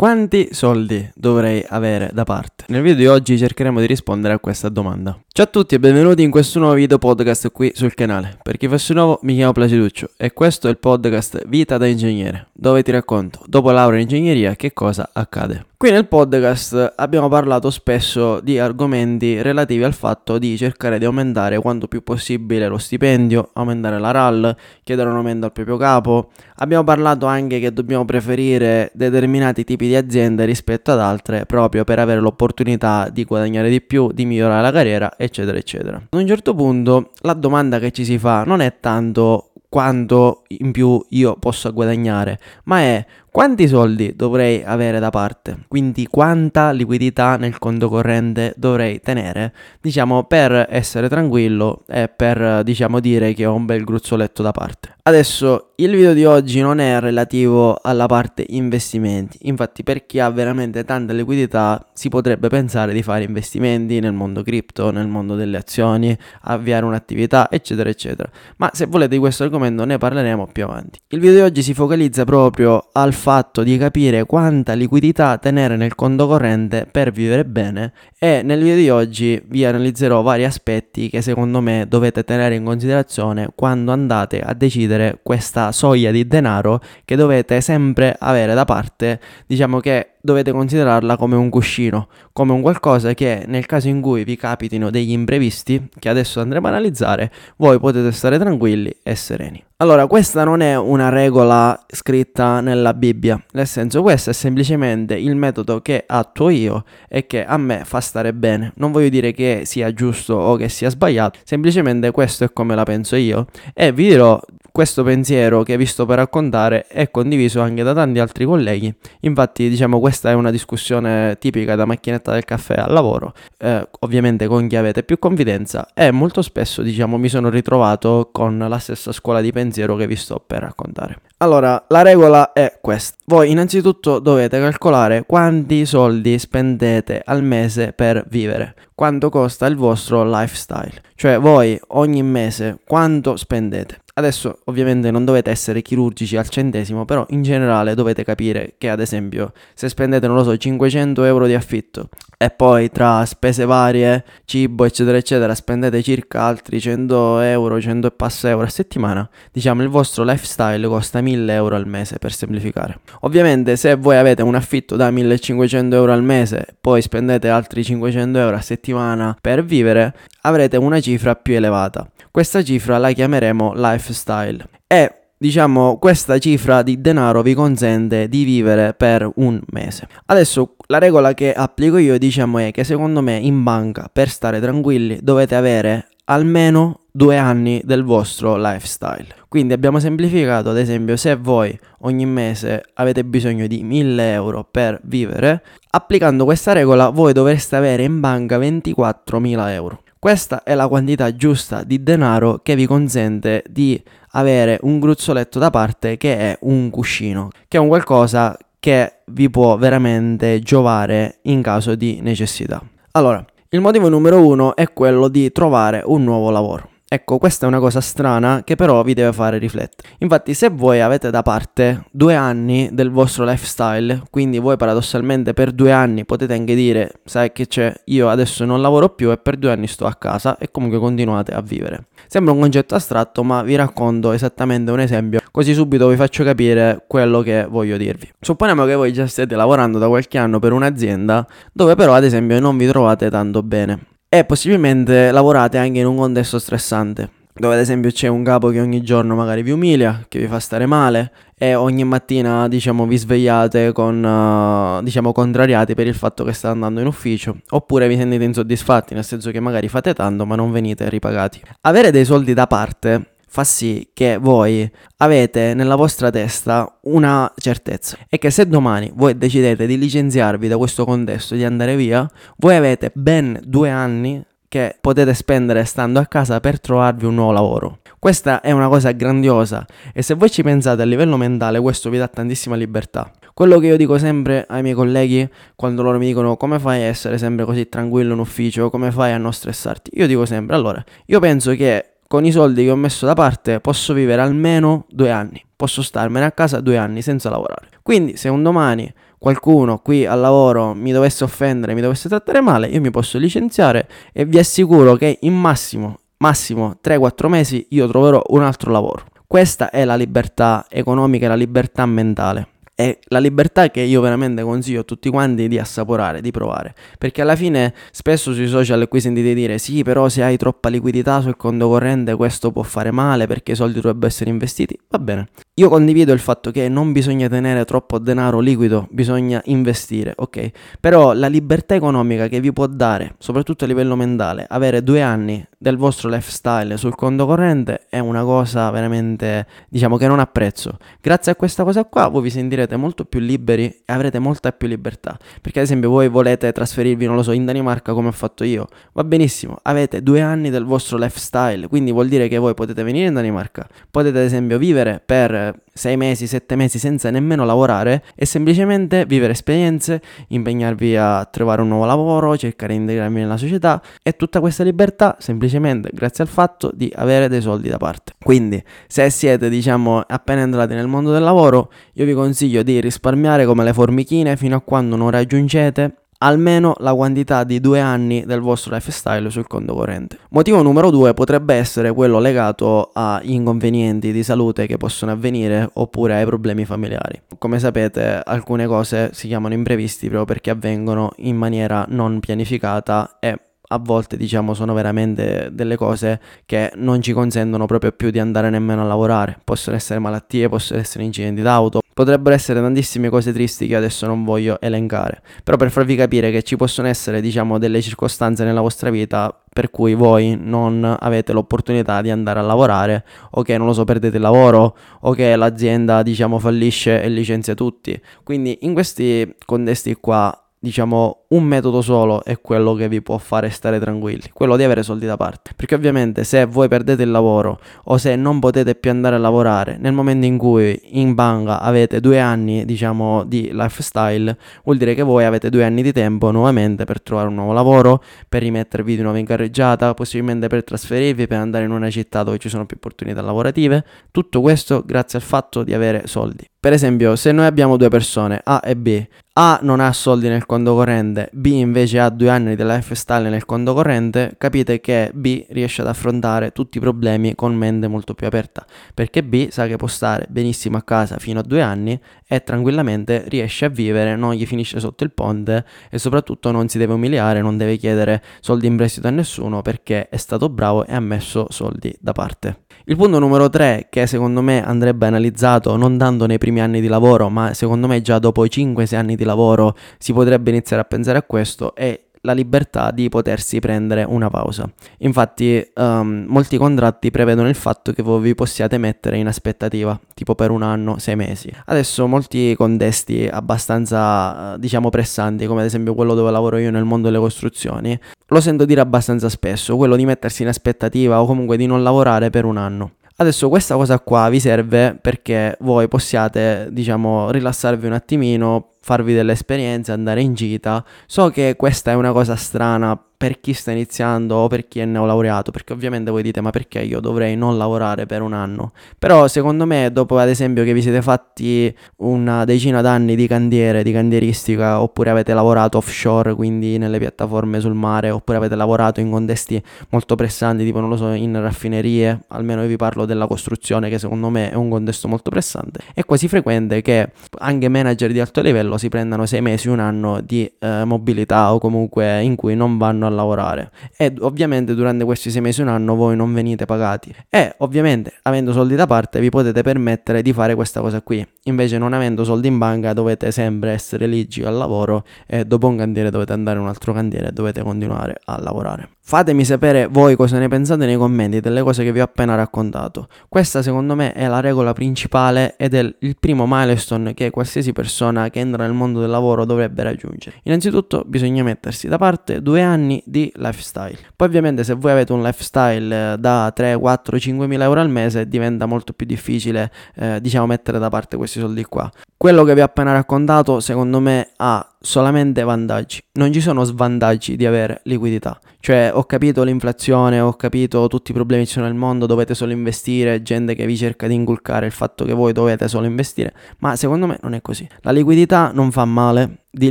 Quanti soldi dovrei avere da parte? Nel video di oggi cercheremo di rispondere a questa domanda. Ciao a tutti e benvenuti in questo nuovo video podcast qui sul canale. Per chi fosse nuovo mi chiamo Placiduccio e questo è il podcast Vita da ingegnere, dove ti racconto, dopo laurea in ingegneria, che cosa accade. Qui nel podcast abbiamo parlato spesso di argomenti relativi al fatto di cercare di aumentare quanto più possibile lo stipendio, aumentare la RAL, chiedere un aumento al proprio capo. Abbiamo parlato anche che dobbiamo preferire determinati tipi di aziende rispetto ad altre proprio per avere l'opportunità di guadagnare di più, di migliorare la carriera, eccetera, eccetera. Ad un certo punto la domanda che ci si fa non è tanto quanto in più io posso guadagnare, ma è quanti soldi dovrei avere da parte? Quindi quanta liquidità nel conto corrente dovrei tenere, diciamo, per essere tranquillo e per, diciamo, dire che ho un bel gruzzoletto da parte. Adesso il video di oggi non è relativo alla parte investimenti, infatti per chi ha veramente tanta liquidità si potrebbe pensare di fare investimenti nel mondo cripto, nel mondo delle azioni, avviare un'attività, eccetera, eccetera. Ma se volete di questo argomento ne parleremo più avanti. Il video di oggi si focalizza proprio al fatto di capire quanta liquidità tenere nel conto corrente per vivere bene e nel video di oggi vi analizzerò vari aspetti che secondo me dovete tenere in considerazione quando andate a decidere questa soglia di denaro che dovete sempre avere da parte, diciamo che dovete considerarla come un cuscino, come un qualcosa che nel caso in cui vi capitino degli imprevisti, che adesso andremo a analizzare, voi potete stare tranquilli e sereni. Allora, questa non è una regola scritta nella Bibbia, nel senso questo è semplicemente il metodo che attuo io e che a me fa stare bene. Non voglio dire che sia giusto o che sia sbagliato, semplicemente questo è come la penso io e vi dirò questo pensiero che vi sto per raccontare è condiviso anche da tanti altri colleghi, infatti diciamo questa è una discussione tipica da macchinetta del caffè al lavoro, eh, ovviamente con chi avete più confidenza e molto spesso diciamo mi sono ritrovato con la stessa scuola di pensiero che vi sto per raccontare. Allora, la regola è questa. Voi innanzitutto dovete calcolare quanti soldi spendete al mese per vivere, quanto costa il vostro lifestyle, cioè voi ogni mese quanto spendete. Adesso ovviamente non dovete essere chirurgici al centesimo, però in generale dovete capire che ad esempio se spendete, non lo so, 500 euro di affitto e poi tra spese varie, cibo eccetera eccetera spendete circa altri 100 euro, 100 e passa euro a settimana, diciamo il vostro lifestyle costa 1000 euro al mese per semplificare. Ovviamente se voi avete un affitto da 1500 euro al mese, poi spendete altri 500 euro a settimana per vivere, avrete una cifra più elevata. Questa cifra la chiameremo lifestyle e diciamo questa cifra di denaro vi consente di vivere per un mese. Adesso la regola che applico io diciamo è che secondo me in banca per stare tranquilli dovete avere almeno due anni del vostro lifestyle. Quindi abbiamo semplificato, ad esempio, se voi ogni mese avete bisogno di 1000 euro per vivere, applicando questa regola voi dovreste avere in banca 24.000 euro. Questa è la quantità giusta di denaro che vi consente di avere un gruzzoletto da parte che è un cuscino, che è un qualcosa che vi può veramente giovare in caso di necessità. Allora, il motivo numero uno è quello di trovare un nuovo lavoro. Ecco, questa è una cosa strana che però vi deve fare riflettere. Infatti, se voi avete da parte due anni del vostro lifestyle, quindi voi paradossalmente per due anni potete anche dire, sai che c'è, io adesso non lavoro più e per due anni sto a casa e comunque continuate a vivere. Sembra un concetto astratto, ma vi racconto esattamente un esempio, così subito vi faccio capire quello che voglio dirvi. Supponiamo che voi già stiate lavorando da qualche anno per un'azienda dove però ad esempio non vi trovate tanto bene e possibilmente lavorate anche in un contesto stressante dove ad esempio c'è un capo che ogni giorno magari vi umilia, che vi fa stare male e ogni mattina diciamo vi svegliate con uh, diciamo contrariati per il fatto che state andando in ufficio oppure vi sentite insoddisfatti nel senso che magari fate tanto ma non venite ripagati. Avere dei soldi da parte fa sì che voi avete nella vostra testa una certezza e che se domani voi decidete di licenziarvi da questo contesto, di andare via, voi avete ben due anni che potete spendere stando a casa per trovarvi un nuovo lavoro. Questa è una cosa grandiosa e se voi ci pensate a livello mentale questo vi dà tantissima libertà. Quello che io dico sempre ai miei colleghi quando loro mi dicono come fai a essere sempre così tranquillo in ufficio, come fai a non stressarti, io dico sempre allora, io penso che con i soldi che ho messo da parte posso vivere almeno due anni, posso starmene a casa due anni senza lavorare. Quindi se un domani qualcuno qui al lavoro mi dovesse offendere, mi dovesse trattare male, io mi posso licenziare e vi assicuro che in massimo, massimo 3-4 mesi io troverò un altro lavoro. Questa è la libertà economica e la libertà mentale è la libertà che io veramente consiglio a tutti quanti di assaporare, di provare. Perché alla fine spesso sui social qui sentite dire sì, però se hai troppa liquidità sul conto corrente questo può fare male perché i soldi dovrebbero essere investiti. Va bene. Io condivido il fatto che non bisogna tenere troppo denaro liquido, bisogna investire, ok? Però la libertà economica che vi può dare, soprattutto a livello mentale, avere due anni del vostro lifestyle sul conto corrente è una cosa veramente, diciamo, che non ha prezzo. Grazie a questa cosa qua voi vi sentirete molto più liberi e avrete molta più libertà. Perché ad esempio voi volete trasferirvi, non lo so, in Danimarca come ho fatto io. Va benissimo, avete due anni del vostro lifestyle, quindi vuol dire che voi potete venire in Danimarca, potete ad esempio vivere per sei mesi, sette mesi senza nemmeno lavorare e semplicemente vivere esperienze, impegnarvi a trovare un nuovo lavoro, cercare di integrarvi nella società e tutta questa libertà semplicemente grazie al fatto di avere dei soldi da parte. Quindi se siete diciamo appena entrati nel mondo del lavoro io vi consiglio di risparmiare come le formichine fino a quando non raggiungete almeno la quantità di due anni del vostro lifestyle sul conto corrente. Motivo numero due potrebbe essere quello legato a inconvenienti di salute che possono avvenire oppure ai problemi familiari. Come sapete alcune cose si chiamano imprevisti proprio perché avvengono in maniera non pianificata e a volte diciamo sono veramente delle cose che non ci consentono proprio più di andare nemmeno a lavorare. Possono essere malattie, possono essere incidenti d'auto, potrebbero essere tantissime cose tristi che adesso non voglio elencare. Però per farvi capire che ci possono essere diciamo delle circostanze nella vostra vita per cui voi non avete l'opportunità di andare a lavorare o che non lo so perdete il lavoro o che l'azienda diciamo fallisce e licenzia tutti. Quindi in questi contesti qua diciamo, un metodo solo è quello che vi può fare stare tranquilli, quello di avere soldi da parte. Perché ovviamente se voi perdete il lavoro o se non potete più andare a lavorare nel momento in cui in banca avete due anni, diciamo, di lifestyle, vuol dire che voi avete due anni di tempo nuovamente per trovare un nuovo lavoro, per rimettervi di nuovo in carreggiata, possibilmente per trasferirvi, per andare in una città dove ci sono più opportunità lavorative. Tutto questo grazie al fatto di avere soldi. Per esempio, se noi abbiamo due persone, A e B, A non ha soldi nel conto corrente, B invece ha due anni di lifestyle nel conto corrente, capite che B riesce ad affrontare tutti i problemi con mente molto più aperta, perché B sa che può stare benissimo a casa fino a due anni e tranquillamente riesce a vivere, non gli finisce sotto il ponte e soprattutto non si deve umiliare, non deve chiedere soldi in prestito a nessuno perché è stato bravo e ha messo soldi da parte. Il punto numero 3 che secondo me andrebbe analizzato non tanto nei primi anni di lavoro, ma secondo me già dopo i 5-6 anni di lavoro si potrebbe iniziare a pensare a questo è la libertà di potersi prendere una pausa. Infatti, um, molti contratti prevedono il fatto che voi vi possiate mettere in aspettativa, tipo per un anno, sei mesi. Adesso, molti contesti abbastanza, diciamo, pressanti, come ad esempio quello dove lavoro io nel mondo delle costruzioni, lo sento dire abbastanza spesso, quello di mettersi in aspettativa o comunque di non lavorare per un anno. Adesso questa cosa qua vi serve perché voi possiate, diciamo, rilassarvi un attimino, farvi delle esperienze, andare in gita. So che questa è una cosa strana per chi sta iniziando o per chi è neolaureato, perché ovviamente voi dite ma perché io dovrei non lavorare per un anno? Però secondo me dopo ad esempio che vi siete fatti una decina d'anni di cantiere, di cantieristica, oppure avete lavorato offshore, quindi nelle piattaforme sul mare, oppure avete lavorato in contesti molto pressanti, tipo non lo so, in raffinerie, almeno io vi parlo della costruzione che secondo me è un contesto molto pressante, è quasi frequente che anche manager di alto livello si prendano sei mesi, un anno di eh, mobilità o comunque in cui non vanno a lavorare. E ovviamente durante questi sei mesi un anno voi non venite pagati. E ovviamente avendo soldi da parte vi potete permettere di fare questa cosa qui. Invece non avendo soldi in banca dovete sempre essere ligi al lavoro e dopo un cantiere dovete andare in un altro cantiere e dovete continuare a lavorare. Fatemi sapere voi cosa ne pensate nei commenti delle cose che vi ho appena raccontato. Questa secondo me è la regola principale ed è il primo milestone che qualsiasi persona che entra nel mondo del lavoro dovrebbe raggiungere. Innanzitutto bisogna mettersi da parte due anni di lifestyle. Poi ovviamente se voi avete un lifestyle eh, da 3, 4, 5 mila euro al mese diventa molto più difficile eh, diciamo mettere da parte questi soldi qua. Quello che vi ho appena raccontato secondo me ha solamente vantaggi, non ci sono svantaggi di avere liquidità. Cioè, ho capito l'inflazione, ho capito tutti i problemi che ci sono nel mondo, dovete solo investire, gente che vi cerca di inculcare il fatto che voi dovete solo investire, ma secondo me non è così. La liquidità non fa male, di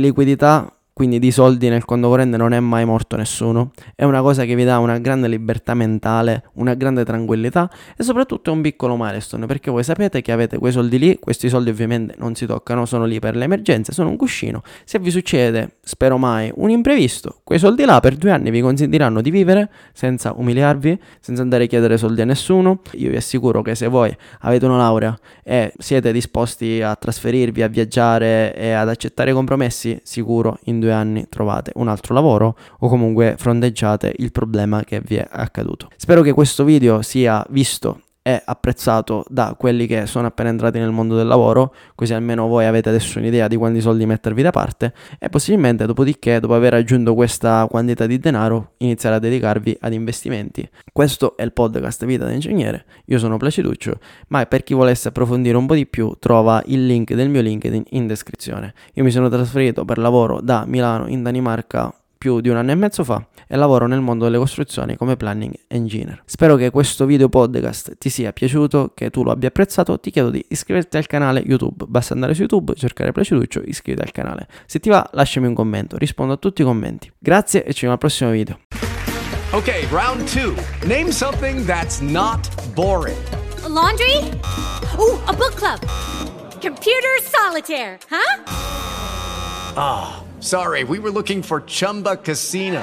liquidità quindi di soldi nel conto corrente non è mai morto nessuno. È una cosa che vi dà una grande libertà mentale, una grande tranquillità e soprattutto è un piccolo milestone perché voi sapete che avete quei soldi lì, questi soldi ovviamente non si toccano, sono lì per le emergenze, sono un cuscino. Se vi succede, spero mai, un imprevisto, quei soldi là per due anni vi consentiranno di vivere senza umiliarvi, senza andare a chiedere soldi a nessuno. Io vi assicuro che se voi avete una laurea e siete disposti a trasferirvi, a viaggiare e ad accettare compromessi, sicuro in due anni trovate un altro lavoro o comunque fronteggiate il problema che vi è accaduto. Spero che questo video sia visto e apprezzato da quelli che sono appena entrati nel mondo del lavoro, così almeno voi avete adesso un'idea di quanti soldi mettervi da parte e possibilmente dopodiché, dopo aver raggiunto questa quantità di denaro, iniziare a dedicarvi ad investimenti. Questo è il podcast Vita da Ingegnere, io sono Placiduccio, ma per chi volesse approfondire un po' di più trova il link del mio LinkedIn in descrizione. Io mi sono trasferito per lavoro da Milano in Danimarca più di un anno e mezzo fa e lavoro nel mondo delle costruzioni come planning engineer. Spero che questo video podcast ti sia piaciuto, che tu lo abbia apprezzato. Ti chiedo di iscriverti al canale YouTube. Basta andare su YouTube, cercare Placiduccio, iscriviti al canale. Se ti va, lasciami un commento, rispondo a tutti i commenti. Grazie e ci vediamo al prossimo video. Ok, round 2. Name something that's not boring. A laundry? Ooh, a book club. Computer solitaire, huh? Ah. Oh. Sorry, we were looking for Chumba Casino.